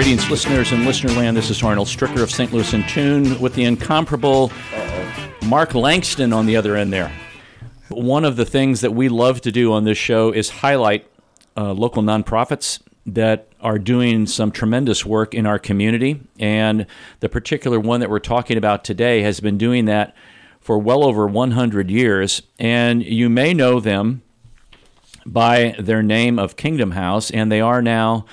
Greetings, listeners in Listenerland. This is Arnold Stricker of St. Louis in Tune with the incomparable Mark Langston on the other end there. One of the things that we love to do on this show is highlight uh, local nonprofits that are doing some tremendous work in our community. And the particular one that we're talking about today has been doing that for well over 100 years. And you may know them by their name of Kingdom House, and they are now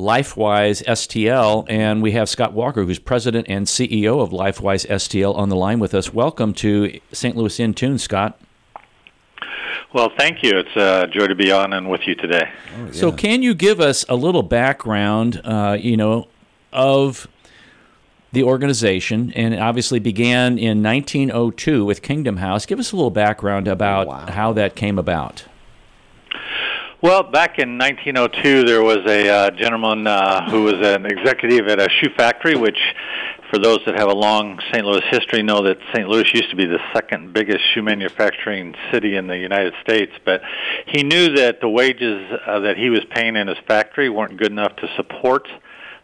LifeWise STL. And we have Scott Walker, who's president and CEO of LifeWise STL, on the line with us. Welcome to St. Louis in Tune, Scott. Well, thank you. It's a joy to be on and with you today. Oh, yeah. So, can you give us a little background, uh, you know, of the organization? And it obviously began in 1902 with Kingdom House. Give us a little background about wow. how that came about. Well, back in 1902, there was a uh, gentleman uh, who was an executive at a shoe factory, which, for those that have a long St. Louis history, know that St. Louis used to be the second biggest shoe manufacturing city in the United States. But he knew that the wages uh, that he was paying in his factory weren't good enough to support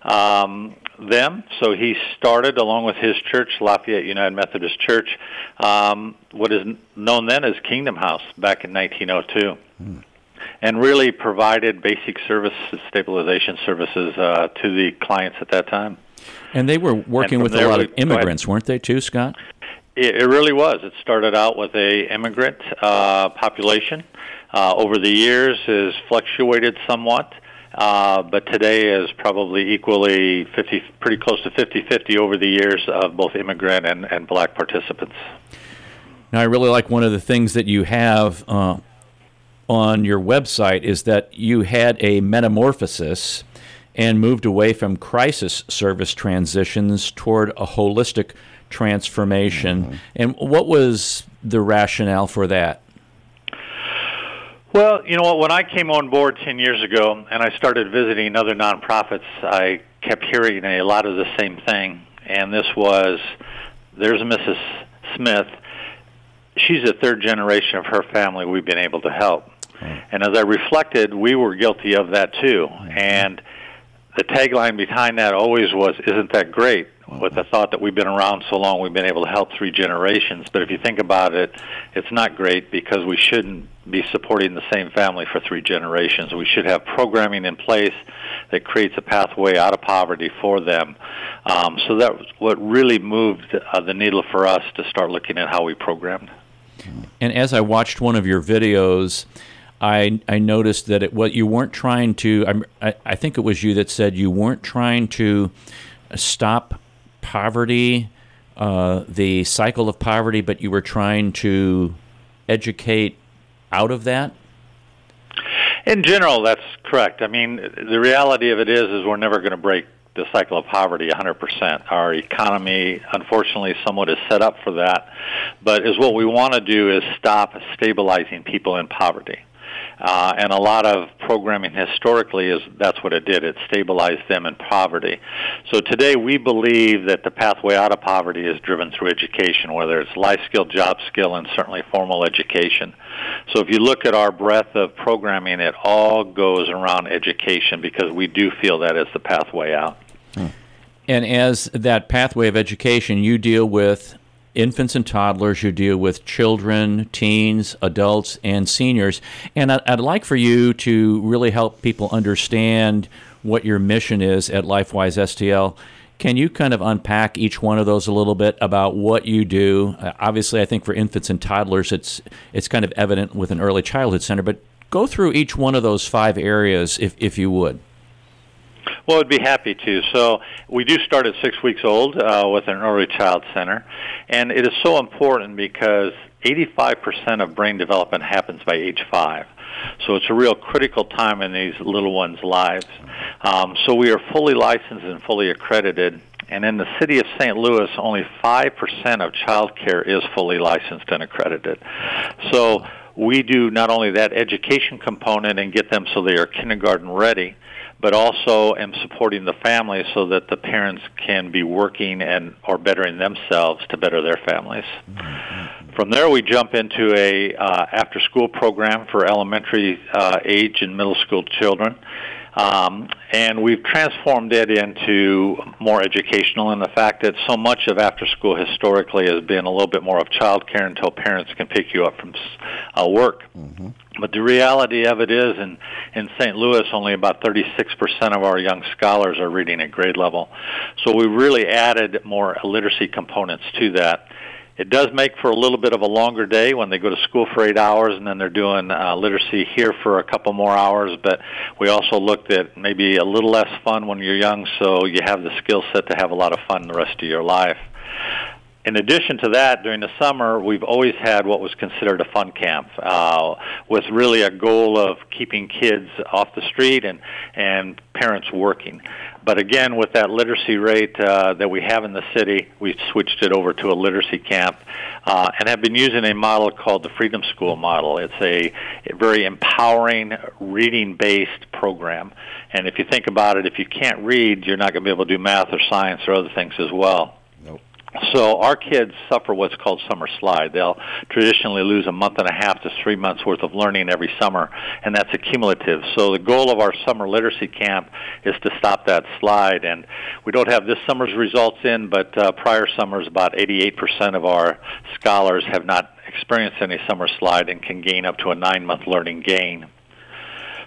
um, them. So he started, along with his church, Lafayette United Methodist Church, um, what is known then as Kingdom House, back in 1902. Hmm and really provided basic service stabilization services uh, to the clients at that time. And they were working with a lot of immigrants, weren't they, too, Scott? It, it, really was. It started out with a immigrant uh, population. Uh, over the years, has fluctuated somewhat. Uh, but today is probably equally 50, pretty close to 50-50 over the years of both immigrant and, and black participants. Now, I really like one of the things that you have uh, on your website is that you had a metamorphosis and moved away from crisis service transitions toward a holistic transformation. Mm-hmm. And what was the rationale for that? Well, you know what? When I came on board 10 years ago and I started visiting other nonprofits, I kept hearing a lot of the same thing. And this was there's Mrs. Smith. She's a third generation of her family we've been able to help. And as I reflected, we were guilty of that too. And the tagline behind that always was, "Isn't that great?" With the thought that we've been around so long, we've been able to help three generations. But if you think about it, it's not great because we shouldn't be supporting the same family for three generations. We should have programming in place that creates a pathway out of poverty for them. Um, so that was what really moved uh, the needle for us to start looking at how we programmed. And as I watched one of your videos, I I noticed that it what you weren't trying to I, I think it was you that said you weren't trying to stop poverty, uh, the cycle of poverty, but you were trying to educate out of that. In general, that's correct. I mean, the reality of it is, is we're never going to break the cycle of poverty 100%. Our economy, unfortunately, somewhat is set up for that. But is what we want to do is stop stabilizing people in poverty. Uh, and a lot of programming historically is that's what it did. It stabilized them in poverty. So today we believe that the pathway out of poverty is driven through education, whether it's life skill, job skill, and certainly formal education. So if you look at our breadth of programming, it all goes around education because we do feel that is the pathway out. And as that pathway of education, you deal with infants and toddlers, you deal with children, teens, adults, and seniors. And I'd like for you to really help people understand what your mission is at LifeWise STL. Can you kind of unpack each one of those a little bit about what you do? Uh, obviously, I think for infants and toddlers, it's it's kind of evident with an early childhood center, but go through each one of those five areas if, if you would. Well, I'd be happy to. So we do start at six weeks old uh, with an early child center, and it is so important because 85% of brain development happens by age five. So it's a real critical time in these little ones' lives. Um, so we are fully licensed and fully accredited. And in the city of St. Louis, only 5% of child care is fully licensed and accredited. So we do not only that education component and get them so they are kindergarten ready, but also am supporting the family so that the parents can be working and or bettering themselves to better their families. Mm-hmm. From there, we jump into a uh, after-school program for elementary uh, age and middle school children. Um, and we've transformed it into more educational in the fact that so much of after school historically has been a little bit more of child care until parents can pick you up from uh, work. Mm-hmm. But the reality of it is, in, in St. Louis, only about 36% of our young scholars are reading at grade level. So we really added more literacy components to that. It does make for a little bit of a longer day when they go to school for eight hours and then they're doing uh, literacy here for a couple more hours. But we also looked at maybe a little less fun when you're young, so you have the skill set to have a lot of fun the rest of your life. In addition to that, during the summer, we've always had what was considered a fun camp, uh, with really a goal of keeping kids off the street and and parents working. But again, with that literacy rate uh, that we have in the city, we switched it over to a literacy camp, uh, and have been using a model called the Freedom School model. It's a, a very empowering, reading-based program. And if you think about it, if you can't read, you're not going to be able to do math or science or other things as well. So our kids suffer what's called summer slide. They'll traditionally lose a month and a half to three months worth of learning every summer, and that's accumulative. So the goal of our summer literacy camp is to stop that slide. And we don't have this summer's results in, but uh, prior summers, about 88% of our scholars have not experienced any summer slide and can gain up to a nine-month learning gain.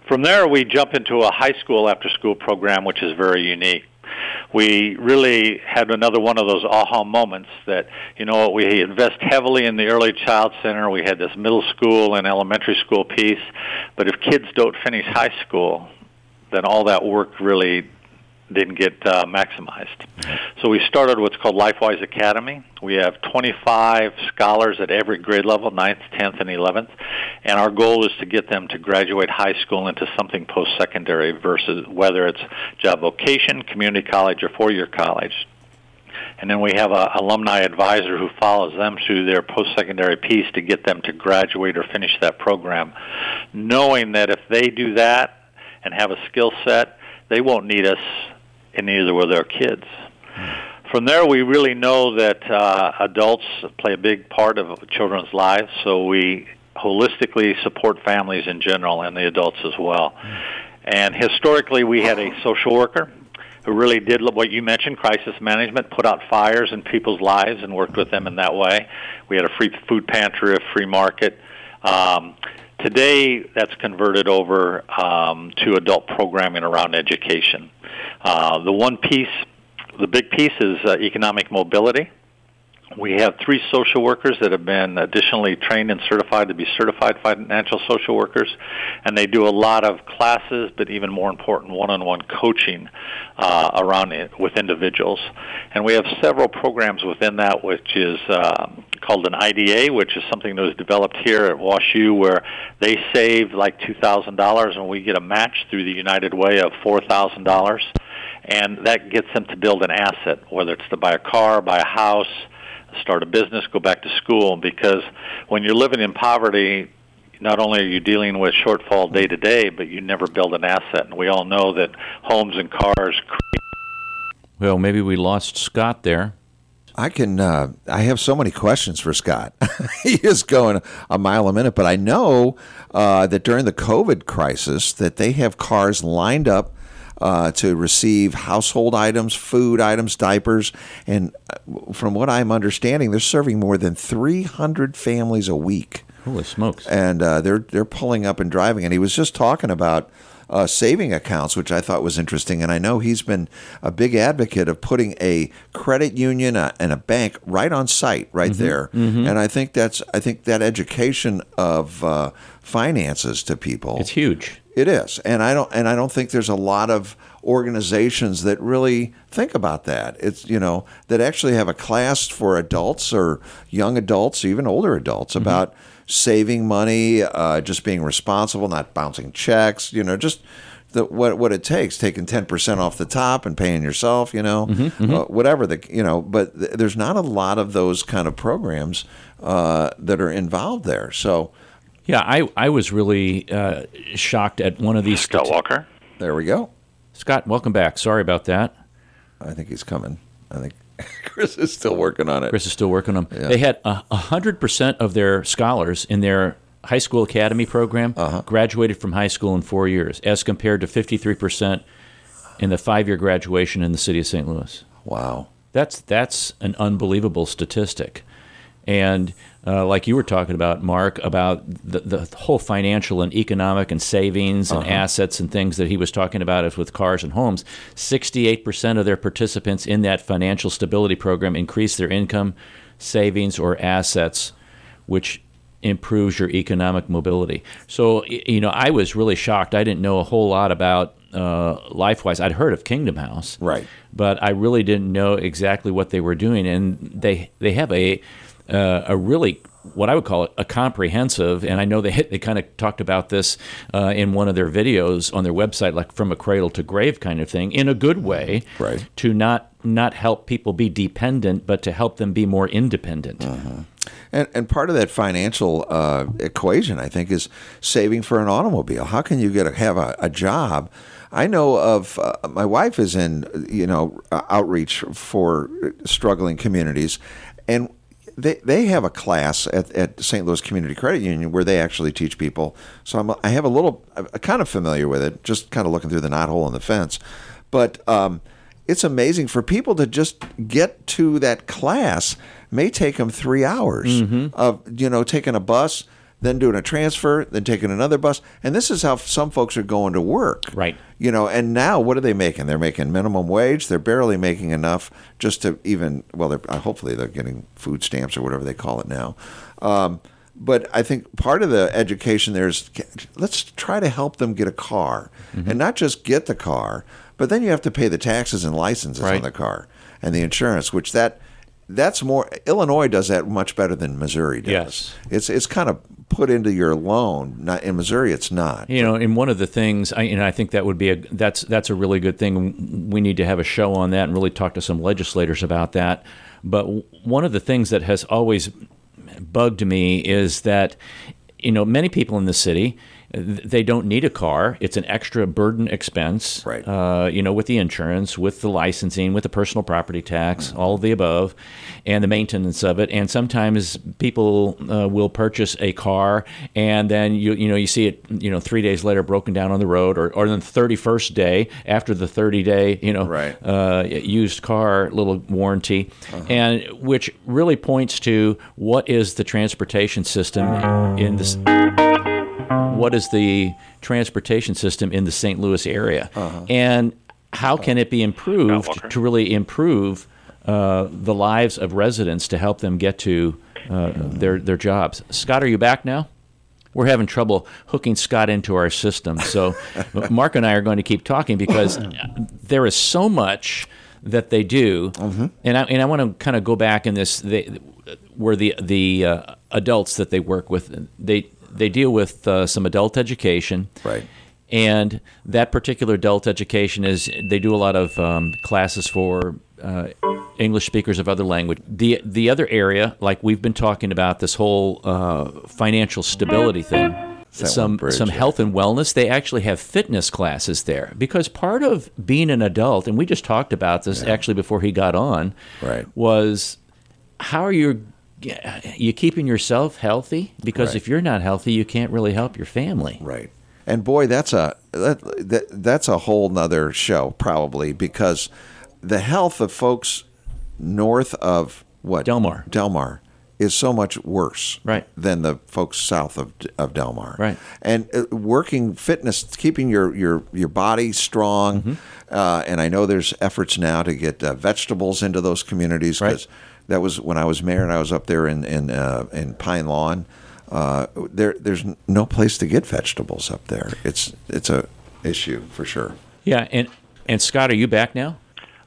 From there, we jump into a high school after school program, which is very unique we really had another one of those aha moments that you know we invest heavily in the early child center. We had this middle school and elementary school piece. But if kids don't finish high school then all that work really didn't get uh, maximized. So we started what's called LifeWise Academy. We have 25 scholars at every grade level, 9th, 10th, and 11th, and our goal is to get them to graduate high school into something post-secondary versus whether it's job vocation, community college, or four-year college. And then we have an alumni advisor who follows them through their post-secondary piece to get them to graduate or finish that program, knowing that if they do that and have a skill set, they won't need us and neither were their kids. From there, we really know that uh, adults play a big part of children's lives, so we holistically support families in general and the adults as well. And historically, we had a social worker who really did what you mentioned, crisis management, put out fires in people's lives and worked with them in that way. We had a free food pantry, a free market. Um, today, that's converted over um, to adult programming around education. Uh, the one piece, the big piece is uh, economic mobility. We have three social workers that have been additionally trained and certified to be certified financial social workers, and they do a lot of classes, but even more important, one-on-one coaching uh, around it with individuals. And we have several programs within that, which is uh, called an IDA, which is something that was developed here at WashU, where they save like two thousand dollars, and we get a match through the United Way of four thousand dollars and that gets them to build an asset, whether it's to buy a car, buy a house, start a business, go back to school. Because when you're living in poverty, not only are you dealing with shortfall day to day, but you never build an asset. And we all know that homes and cars. Well, maybe we lost Scott there. I can. Uh, I have so many questions for Scott. he is going a mile a minute, but I know uh, that during the COVID crisis, that they have cars lined up uh, to receive household items, food items, diapers, and uh, from what I'm understanding, they're serving more than 300 families a week. Holy smokes! And uh, they're they're pulling up and driving. And he was just talking about. Uh, saving accounts, which I thought was interesting. And I know he's been a big advocate of putting a credit union uh, and a bank right on site, right mm-hmm. there. Mm-hmm. And I think that's I think that education of uh, finances to people. It's huge. It is, and I don't, and I don't think there's a lot of organizations that really think about that. It's you know that actually have a class for adults or young adults, even older adults, mm-hmm. about saving money, uh, just being responsible, not bouncing checks. You know, just the, what what it takes, taking ten percent off the top and paying yourself. You know, mm-hmm, mm-hmm. Uh, whatever the you know. But th- there's not a lot of those kind of programs uh, that are involved there. So yeah, I, I was really uh, shocked at one of these. Scott Walker. There we go. Scott, welcome back. Sorry about that. I think he's coming. I think Chris is still working on it. Chris is still working on it. Yeah. They had a hundred percent of their scholars in their high school academy program Uh-huh. graduated from high school in four years, as compared to 53% in the five year graduation in the city of St. Louis. Wow. That's that's an unbelievable statistic, and uh, like you were talking about, Mark, about the, the whole financial and economic and savings and assets and things that he was talking about as with cars and homes. Sixty-eight percent of their participants in that financial stability program increase their income, savings, or assets, which improves your economic mobility. So you know, I was really shocked. I didn't know a whole lot about uh, LifeWise. I'd heard of Kingdom House, Right. but I really didn't know exactly what they were doing. And they they have a uh, a really what I would call it a comprehensive. And I know they they kind of talked about this uh, in one of their videos on their website, like from a cradle to grave kind of thing, in a good way, Right. To not not help people be dependent, but to help them be more independent. And, and part of that financial uh, equation, I think, is saving for an automobile. How can you get a, have a, a job? I know of uh, my wife is in you know outreach for struggling communities, and they they have a class at, at St. Louis Community Credit Union where they actually teach people. So I'm I have a little I'm kind of familiar with it, just kind of looking through the knothole in the fence, but. Um, it's amazing for people to just get to that class may take them three hours of you know taking a bus then doing a transfer then taking another bus. And this is how some folks are going to work. Right. you know and now what are they making? They're making minimum wage. They're barely making enough just to even well they're hopefully they're getting food stamps or whatever they call it now. Um, but I think part of the education there is let's try to help them get a car. And not just get the car, but then you have to pay the taxes and licenses on the car and the insurance, which that that's more Illinois does that much better than Missouri does. Yes. It's it's kind of put into your loan. Not in Missouri, it's not. You know, and one of the things, I, and I think that would be a that's that's a really good thing. We need to have a show on that and really talk to some legislators about that. But one of the things that has always bugged me is that you know many people in the city they don't need a car. It's an extra burden expense, Right. Uh, you know, with the insurance, with the licensing, with the personal property tax, all of the above, and the maintenance of it. And sometimes people uh, will purchase a car, and then you you know you see it you know three days later broken down on the road, or or on the thirty first day after the thirty day you know Right. uh, used car little warranty, and which really points to what is the transportation system in this what is the transportation system in the St. Louis area, and how can it be improved to really improve uh, the lives of residents to help them get to uh, their their jobs? Scott, are you back now? We're having trouble hooking Scott into our system, so Mark and I are going to keep talking because there is so much that they do, and I and I want to kind of go back in this. They, where the the uh, adults that they work with, they they deal with uh, some adult education, Right. and that particular adult education is they do a lot of um, classes for uh, English speakers of other language. The the other area, like we've been talking about, this whole uh, financial stability thing. Some bridge, some yeah. health and wellness. They actually have fitness classes there because part of being an adult, and we just talked about this actually before he got on, Right. was how are you you keeping yourself healthy? Because Right. if you're not healthy, you can't really help your family. Right. And boy, that's a that, that that's a whole nother show probably because the health of folks north of what Delmar. Delmar is so much worse Right. than the folks south of of Delmar. Right. And uh, working fitness, keeping your your your body strong. Mm-hmm. Uh, and I know there's efforts now to get uh, vegetables into those communities Right. Because that was when I was mayor and I was up there in in uh, in Pine Lawn. Uh, there there's no place to get vegetables up there. It's it's a issue for sure. Yeah, and and Scott, are you back now?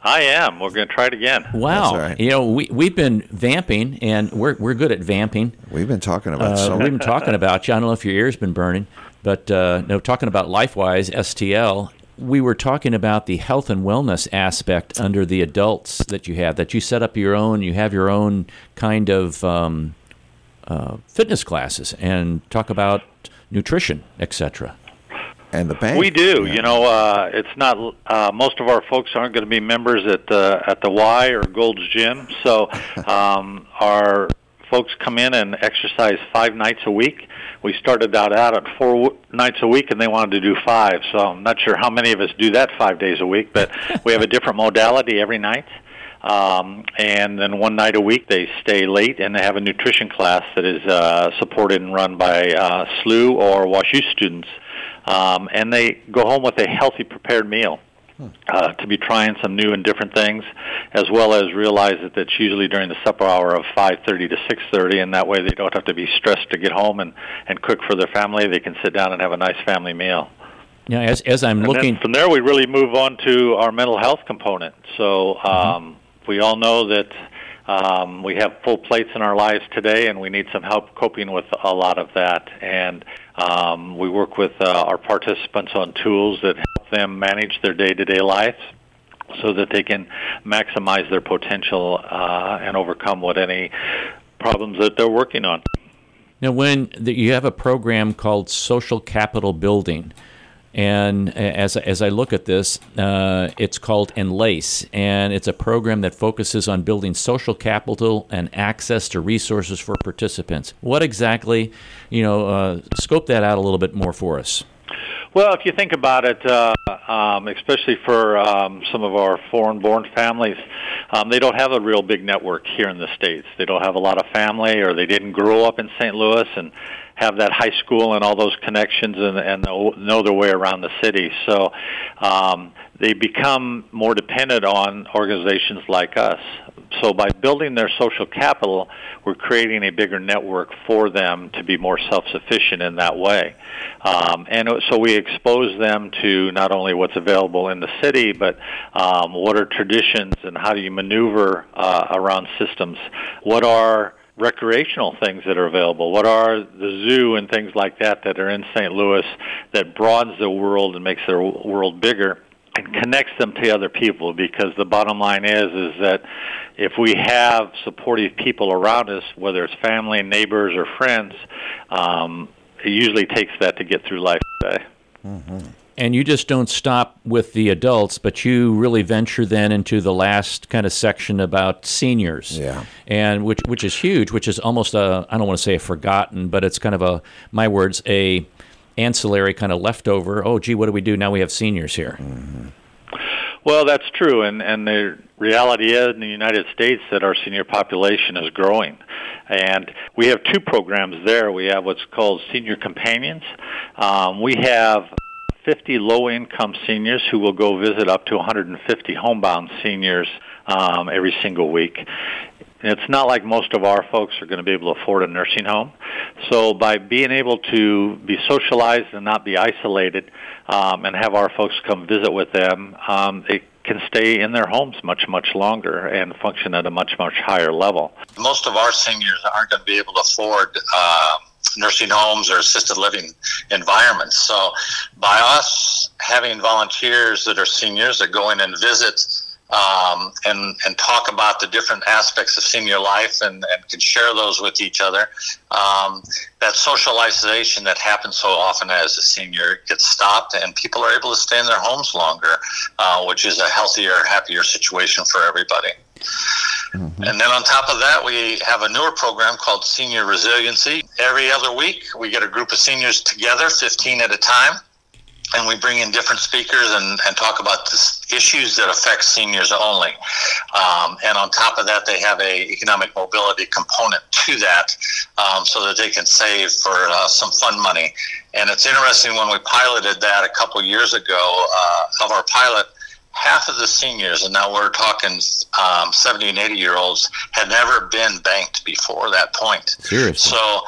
I am. We're going to try it again. Wow. all right. You know, we we've been vamping, and we're we're good at vamping. We've been talking about Uh, so we've been talking about you. I don't know if your ears been burning, but uh, no, talking about LifeWise STL. We were talking about the health and wellness aspect under the adults that you have. That you set up your own. You have your own kind of um, uh, fitness classes and talk about nutrition, etc. and the bank. We do. Yeah. You know, uh, it's not. Uh, most of our folks aren't going to be members at the at the Y or Gold's Gym. So um, our folks come in and exercise five nights a week. We started out out at four w- nights a week, and they wanted to do five. So I'm not sure how many of us do that five days a week, but we have a different modality every night. Um, and then one night a week they stay late and they have a nutrition class that is uh, supported and run by uh, SLU or WashU students. Um, and they go home with a healthy prepared meal. Uh, to be trying some new and different things, as well as realize that it's usually during the supper hour of 5:30 to 6:30, and that way they don't have to be stressed to get home and and cook for their family. They can sit down and have a nice family meal. Yeah, as as I'm And looking from there, we really move on to our mental health component. So um, we all know that um, we have full plates in our lives today, and we need some help coping with a lot of that. And um, we work with uh, our participants on tools that help them manage their day-to-day lives so that they can maximize their potential uh, and overcome what any problems that they're working on. Now, when the, you have a program called Social Capital Building, and as as I look at this, uh, it's called Enlace, and it's a program that focuses on building social capital and access to resources for participants. What exactly, you know, uh, scope that out a little bit more for us. Well, if you think about it, uh, um, especially for um, some of our foreign-born families, um, they don't have a real big network here in the states. They don't have a lot of family, or they didn't grow up in St. Louis and have that high school and all those connections and, and know their way around the city. So um, they become more dependent on organizations like us. So by building their social capital, we're creating a bigger network for them to be more self-sufficient in that way. Um, and so we expose them to not only what's available in the city, but um, what are traditions and how do you maneuver uh, around systems? What are recreational things that are available? What are the zoo and things like that that are in St. Louis that broadens the world and makes their world bigger? and connects them to other people because the bottom line is is that if we have supportive people around us whether it's family neighbors or friends um, it usually takes that to get through life today And you just don't stop with the adults, but you really venture then into the last kind of section about seniors. Yeah. And which which is huge, which is almost a I don't want to say a forgotten, but it's kind of a my words a ancillary kind of leftover. Oh, gee, what do we do now? We have seniors here. Well, that's true, and and the reality is in the United States that our senior population is growing, and we have two programs there. We have what's called Senior Companions. Um, we have 50 low-income seniors who will go visit up to 150 homebound seniors um, every single week. And it's not like most of our folks are going to be able to afford a nursing home. So by being able to be socialized and not be isolated, um, and have our folks come visit with them, um, they can stay in their homes much, much longer and function at a much, much higher level. most of our seniors aren't going to be able to afford uh, nursing homes or assisted living environments. So, by us having volunteers that are seniors that go in and visit um, and and talk about the different aspects of senior life and, and can share those with each other, um, that socialization that happens so often as a senior gets stopped, and people are able to stay in their homes longer, uh, which is a healthier, happier situation for everybody. And then on top of that, we have a newer program called Senior Resiliency. Every other week, we get a group of seniors together, 15 at a time, and we bring in different speakers and, and talk about the issues that affect seniors only. Um, and on top of that, they have a economic mobility component to that um, so that they can save for uh, some fun money. And it's interesting when we piloted that a couple years ago uh, of our pilot, half of the seniors, and now we're talking um, 70 and 80 year olds, had never been banked before that point. Seriously. So,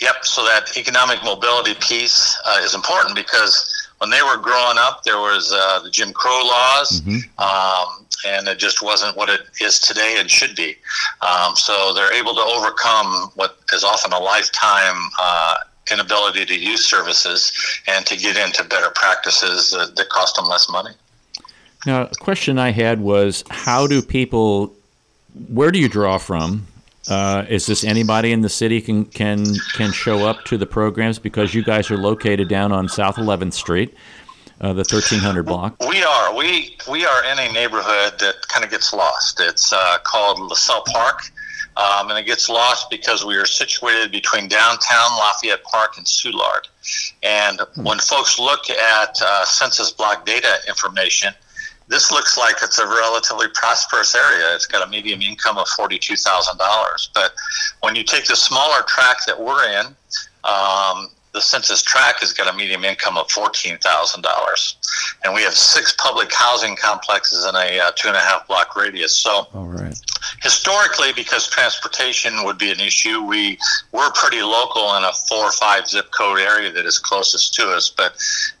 yep, so that economic mobility piece uh, is important because when they were growing up, there was uh, the Jim Crow laws, um, and it just wasn't what it is today and should be. Um, so they're able to overcome what is often a lifetime uh, inability to use services and to get into better practices that, that cost them less money. Now, a question I had was how do people, where do you draw from? Uh, is this anybody in the city can can can show up to the programs because you guys are located down on South 11th Street, uh, the 1300 block? We are. We we are in a neighborhood that kind of gets lost. It's uh, called LaSalle Park. Um, and it gets lost because we are situated between downtown Lafayette Park and Soulard. And when folks look at uh, census block data information, this looks like it's a relatively prosperous area. It's got a median income of $42,000. But when you take the smaller tract that we're in, um, the census tract has got a median income of $14,000. And we have six public housing complexes in a uh, two and a half block radius. So, All right. historically, because transportation would be an issue, we we're pretty local in a four or five zip code area that is closest to us. But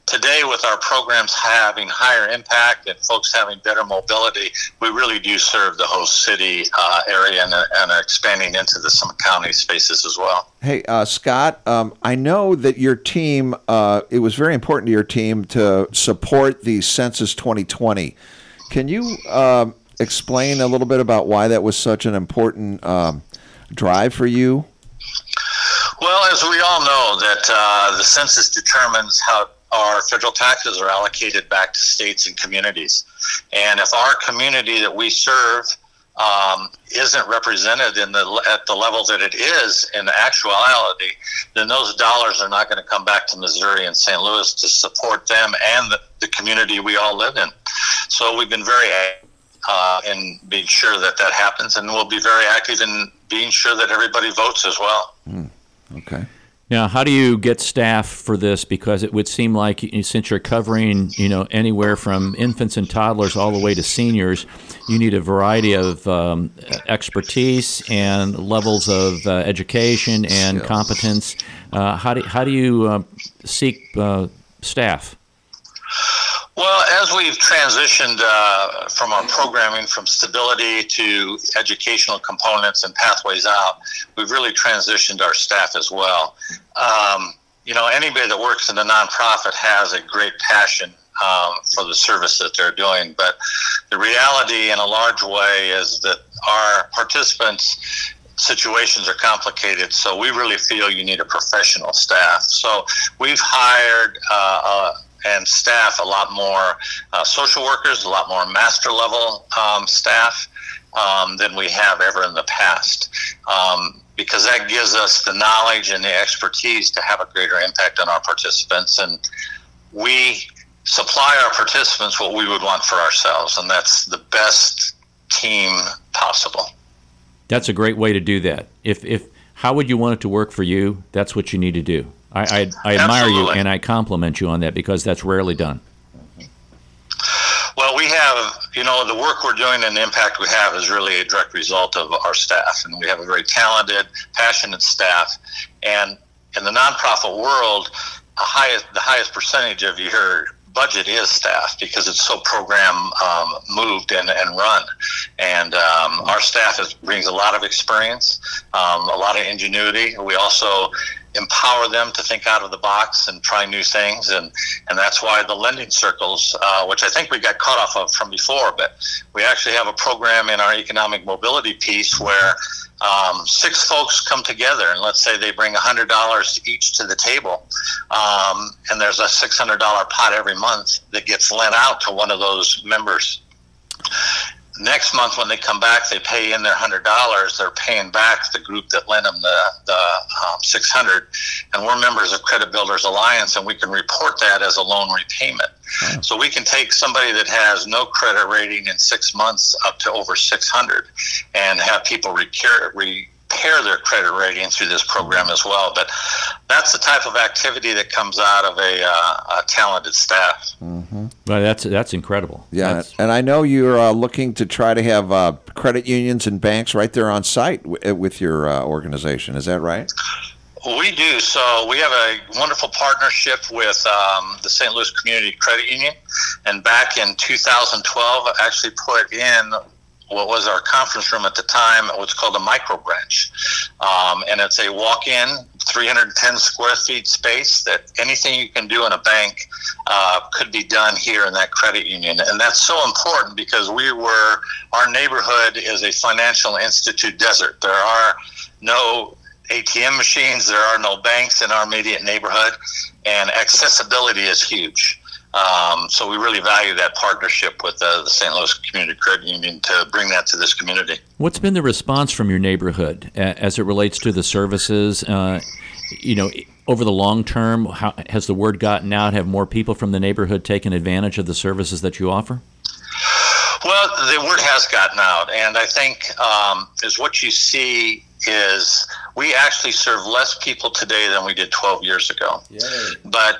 today, with our programs having higher impact and folks having better mobility, we really do serve the host city uh, area and, and are expanding into the some county spaces as well. Hey, uh, Scott, um, I know that your team, uh, it was very important to your team to support the Census 2020. Can you um, explain a little bit about why that was such an important um, drive for you? Well, as we all know, that uh, the census determines how our federal taxes are allocated back to states and communities. And if our community that we serve um, isn't represented in the at the level that it is in actuality, then those dollars are not going to come back to Missouri and St. Louis to support them and the, the community we all live in. So we've been very active uh, in being sure that that happens, and we'll be very active in being sure that everybody votes as well. Okay. Now, how do you get staff for this? Because it would seem like since you're covering, you know, anywhere from infants and toddlers all the way to seniors, you need a variety of um, expertise and levels of uh, education and competence. Uh, how do how do you uh, seek uh, staff? Well, as we've transitioned uh, from our programming from stability to educational components and pathways out, we've really transitioned our staff as well. Um, you know, anybody that works in a nonprofit has a great passion um, for the service that they're doing, but the reality, in a large way, is that our participants situations are complicated, so we really feel you need a professional staff. So we've hired uh, and staff a lot more uh, social workers, a lot more master level um, staff um, than we have ever in the past. Um, because that gives us the knowledge and the expertise to have a greater impact on our participants. And we supply our participants what we would want for ourselves, and that's the best team possible. That's a great way to do that. If if how would you want it to work for you? That's what you need to do. I I, I admire you and I compliment you on that because that's rarely done. Well, we have, you know, the work we're doing and the impact we have is really a direct result of our staff. And we have a very talented, passionate staff. And in the nonprofit world, highest, the highest percentage of you your budget is staff because it's so program um, moved and, and run. And um, our staff is, brings a lot of experience, um, a lot of ingenuity. We also empower them to think out of the box and try new things and and that's why the lending circles uh, which i think we got caught off of from before but we actually have a program in our economic mobility piece where um, six folks come together and let's say they bring $100 each to the table um, and there's a $600 pot every month that gets lent out to one of those members next month when they come back they pay in their hundred dollars they're paying back the group that lent them the, the um, 600 and we're members of credit builders alliance and we can report that as a loan repayment. So we can take somebody that has no credit rating in six months up to over 600 and have people recur, repair their credit rating through this program as well but that's the type of activity that comes out of a, uh, a talented staff Well, that's that's incredible. Yeah, That's- and I know you're uh, looking to try to have uh, credit unions and banks right there on site w- with your uh, organization. Is that right? We do. So we have a wonderful partnership with um, the St. Louis Community Credit Union. And back in 2012, I actually put in what was our conference room at the time, what's called a micro branch. Um, and it's a walk in, 310 square feet space that anything you can do in a bank uh, could be done here in that credit union. And that's so important because we were, our neighborhood is a financial institute desert. There are no ATM machines. There are no banks in our immediate neighborhood, and accessibility is huge. Um, so we really value that partnership with uh, the St. Louis Community Credit Union to bring that to this community. What's been the response from your neighborhood as it relates to the services? Uh, you know, over the long term, how, has the word gotten out? Have more people from the neighborhood taken advantage of the services that you offer? Well, the word has gotten out, and I think um, is what you see is we actually serve less people today than we did 12 years ago. Yay. But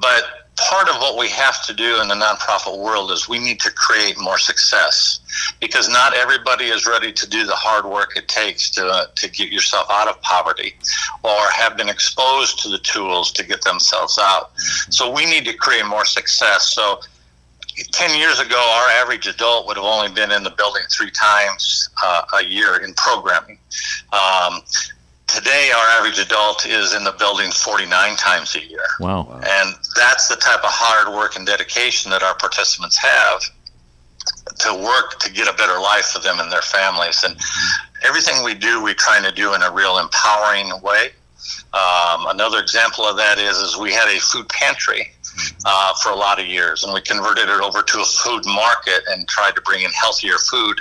but part of what we have to do in the nonprofit world is we need to create more success because not everybody is ready to do the hard work it takes to, uh, to get yourself out of poverty or have been exposed to the tools to get themselves out. So we need to create more success. So 10 years ago, our average adult would have only been in the building three times uh, a year in programming. Um, today, our average adult is in the building 49 times a year. Wow. And that's the type of hard work and dedication that our participants have to work to get a better life for them and their families. And everything we do, we try to do in a real empowering way. Um, another example of that is, is we had a food pantry uh, for a lot of years, and we converted it over to a food market and tried to bring in healthier food,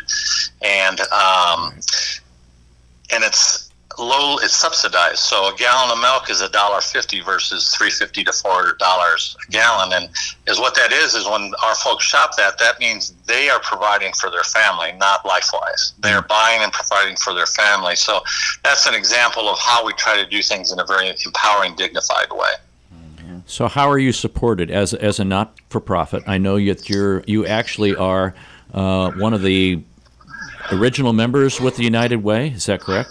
and um, and it's low it's subsidized. So a gallon of milk is a dollar fifty versus three fifty to four dollars a gallon. And is what that is is when our folks shop that that means they are providing for their family not lifewise they are buying and providing for their family. So that's an example of how we try to do things in a very empowering dignified way. So, how are you supported as as a not for profit? I know that you're you actually are uh, one of the original members with the United Way. Is that correct?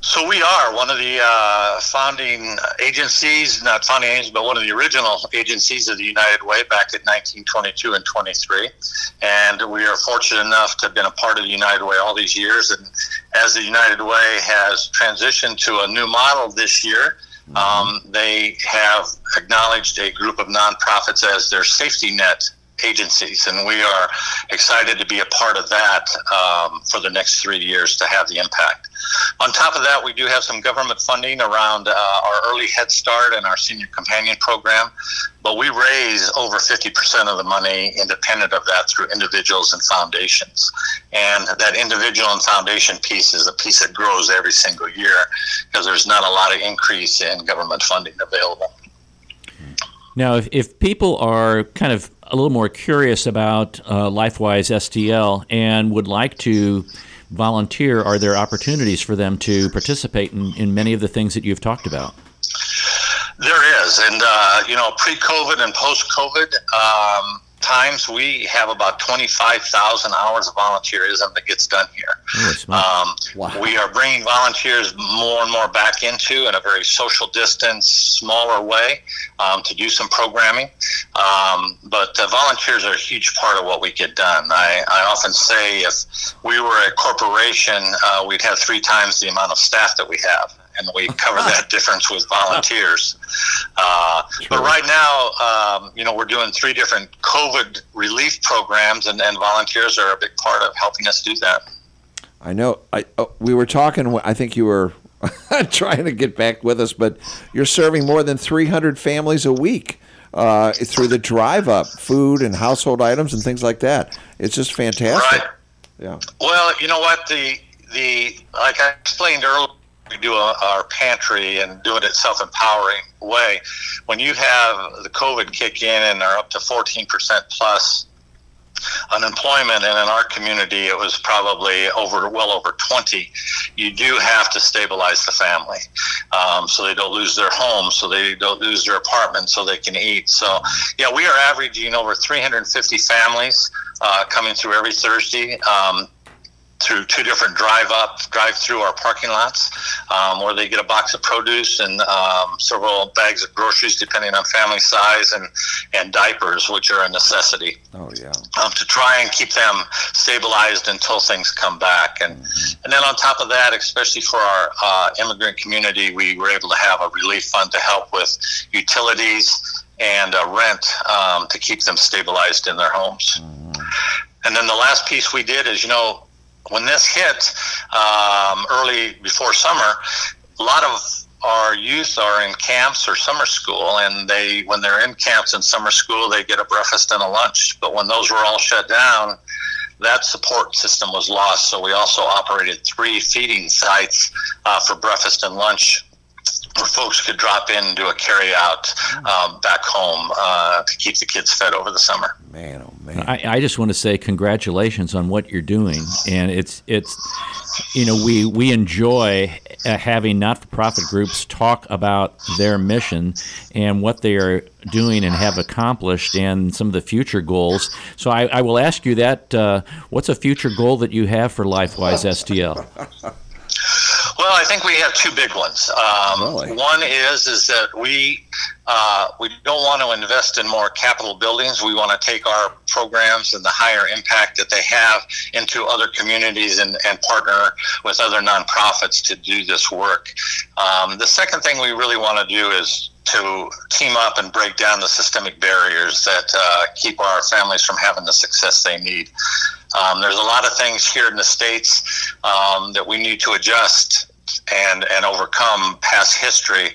So we are one of the uh, founding agencies, not founding agencies, but one of the original agencies of the United Way back in 1922 and 23. And we are fortunate enough to have been a part of the United Way all these years. And as the United Way has transitioned to a new model this year, um, they have acknowledged a group of nonprofits as their safety net agencies, and we are excited to be a part of that um, for the next three years to have the impact. On top of that, we do have some government funding around uh, our early Head Start and our Senior Companion Program, but we raise over 50% of the money independent of that through individuals and foundations. And that individual and foundation piece is a piece that grows every single year because there's not a lot of increase in government funding available. Now, if, if people are kind of a little more curious about uh, LifeWise STL and would like to volunteer, are there opportunities for them to participate in, in many of the things that you've talked about? There is, and uh, you know, pre-COVID and post-COVID um, times, we have about twenty-five thousand hours of volunteerism that gets done here. Oh, um, wow. We are bringing volunteers more and more back into in a very social distance, smaller way um, to do some programming. Um, but uh, volunteers are a huge part of what we get done. I, I often say if we were a corporation, uh, we'd have three times the amount of staff that we have and we cover that difference with volunteers. Uh, but right now, um, you know, we're doing three different COVID relief programs, and, and volunteers are a big part of helping us do that. I know. I oh, we were talking. I think you were trying to get back with us, but you're serving more than 300 families a week uh, through the drive up, food and household items and things like that. It's just fantastic. Right. Yeah. Well, you know what the the like I explained earlier we do our pantry and do it in a self-empowering way. When you have the COVID kick in and are up to 14% plus unemployment, and in our community it was probably over well over 20. You do have to stabilize the family, um, so they don't lose their home, so they don't lose their apartment, so they can eat. So yeah, we are averaging over 350 families uh, coming through every Thursday. Um, through two different drive up, drive through our parking lots, um, where they get a box of produce and um, several bags of groceries, depending on family size, and and diapers, which are a necessity. Oh yeah. Um, to try and keep them stabilized until things come back, and mm-hmm. and then on top of that, especially for our uh, immigrant community, we were able to have a relief fund to help with utilities and uh, rent um, to keep them stabilized in their homes. Mm-hmm. And then the last piece we did is, you know, when this hit um, early before summer, a lot of our youth are in camps or summer school, and they when they're in camps and summer school, they get a breakfast and a lunch. But when those were all shut down, that support system was lost. So we also operated three feeding sites uh, for breakfast and lunch where folks could drop in and do a carry out um, back home uh, to keep the kids fed over the summer. Man, oh man! I, I just want to say congratulations on what you're doing, and it's it's you know we we enjoy uh, having not-for-profit groups talk about their mission and what they are doing and have accomplished, and some of the future goals. So I, I will ask you that: uh, what's a future goal that you have for LifeWise STL? Well, I think we have two big ones. Um, Really? One is is that we uh, we don't want to invest in more capital buildings. We want to take our programs and the higher impact that they have into other communities and, and partner with other nonprofits to do this work. Um, the second thing we really want to do is to team up and break down the systemic barriers that uh, keep our families from having the success they need. Um, there's a lot of things here in the states um, that we need to adjust and and overcome past history.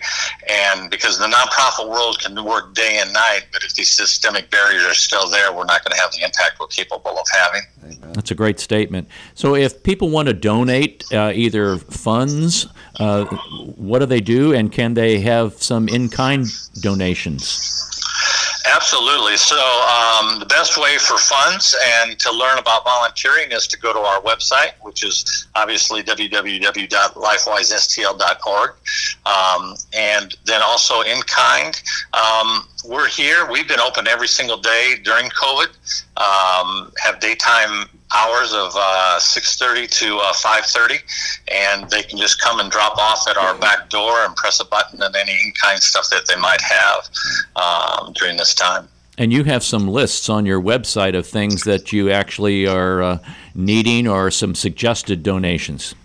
And because the nonprofit world can work day and night, but if these systemic barriers are still there, we're not going to have the impact we're capable of having. That's a great statement. So, if people want to donate uh, either funds, uh, what do they do, and can they have some in-kind donations? Absolutely. So, um, the best way for funds and to learn about volunteering is to go to our website, which is obviously www.lifewisestl.org. Um, and then also in kind. Um, we're here. We've been open every single day during COVID. Um, have daytime hours of uh, 6:30 to uh, 5:30, and they can just come and drop off at our back door and press a button and any in-kind stuff that they might have um, during this time. And you have some lists on your website of things that you actually are uh, needing or some suggested donations.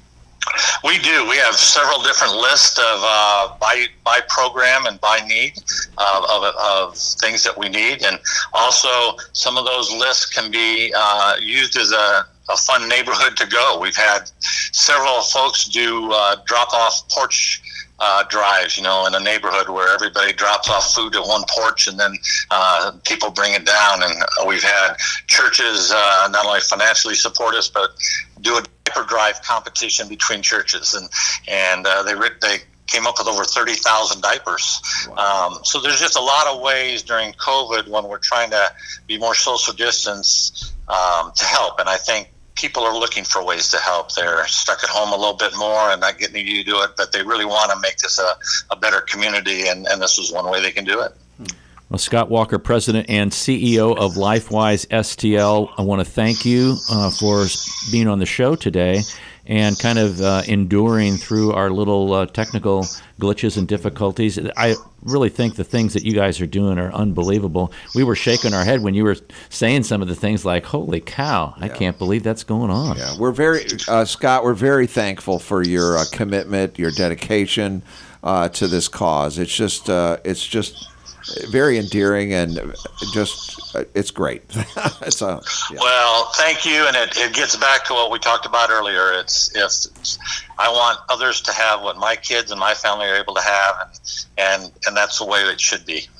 We do. We have several different lists of uh, by by program and by need uh, of, of things that we need, and also some of those lists can be uh, used as a, a fun neighborhood to go. We've had several folks do uh, drop off porch. Uh, drives, you know, in a neighborhood where everybody drops off food at one porch and then uh, people bring it down. And we've had churches uh, not only financially support us, but do a diaper drive competition between churches, and and uh, they they came up with over thirty thousand diapers. Um, so there's just a lot of ways during COVID when we're trying to be more social distance um, to help, and I think people are looking for ways to help. They're stuck at home a little bit more and not getting to do it, but they really want to make this a, a better community, and, and this is one way they can do it. Well, Scott Walker, President and CEO of LifeWise STL, I want to thank you uh, for being on the show today and kind of uh, enduring through our little uh, technical glitches and difficulties. I really think the things that you guys are doing are unbelievable. We were shaking our head when you were saying some of the things like, holy cow, I can't believe that's going on. Yeah, we're very uh, Scott. We're very thankful for your uh, commitment, your dedication uh, to this cause. It's just, uh, it's just very endearing and just, it's great. it's a, yeah. Well, thank you, and it, it gets back to what we talked about earlier. It's if I want others to have what my kids and my family are able to have, and and, and that's the way it should be.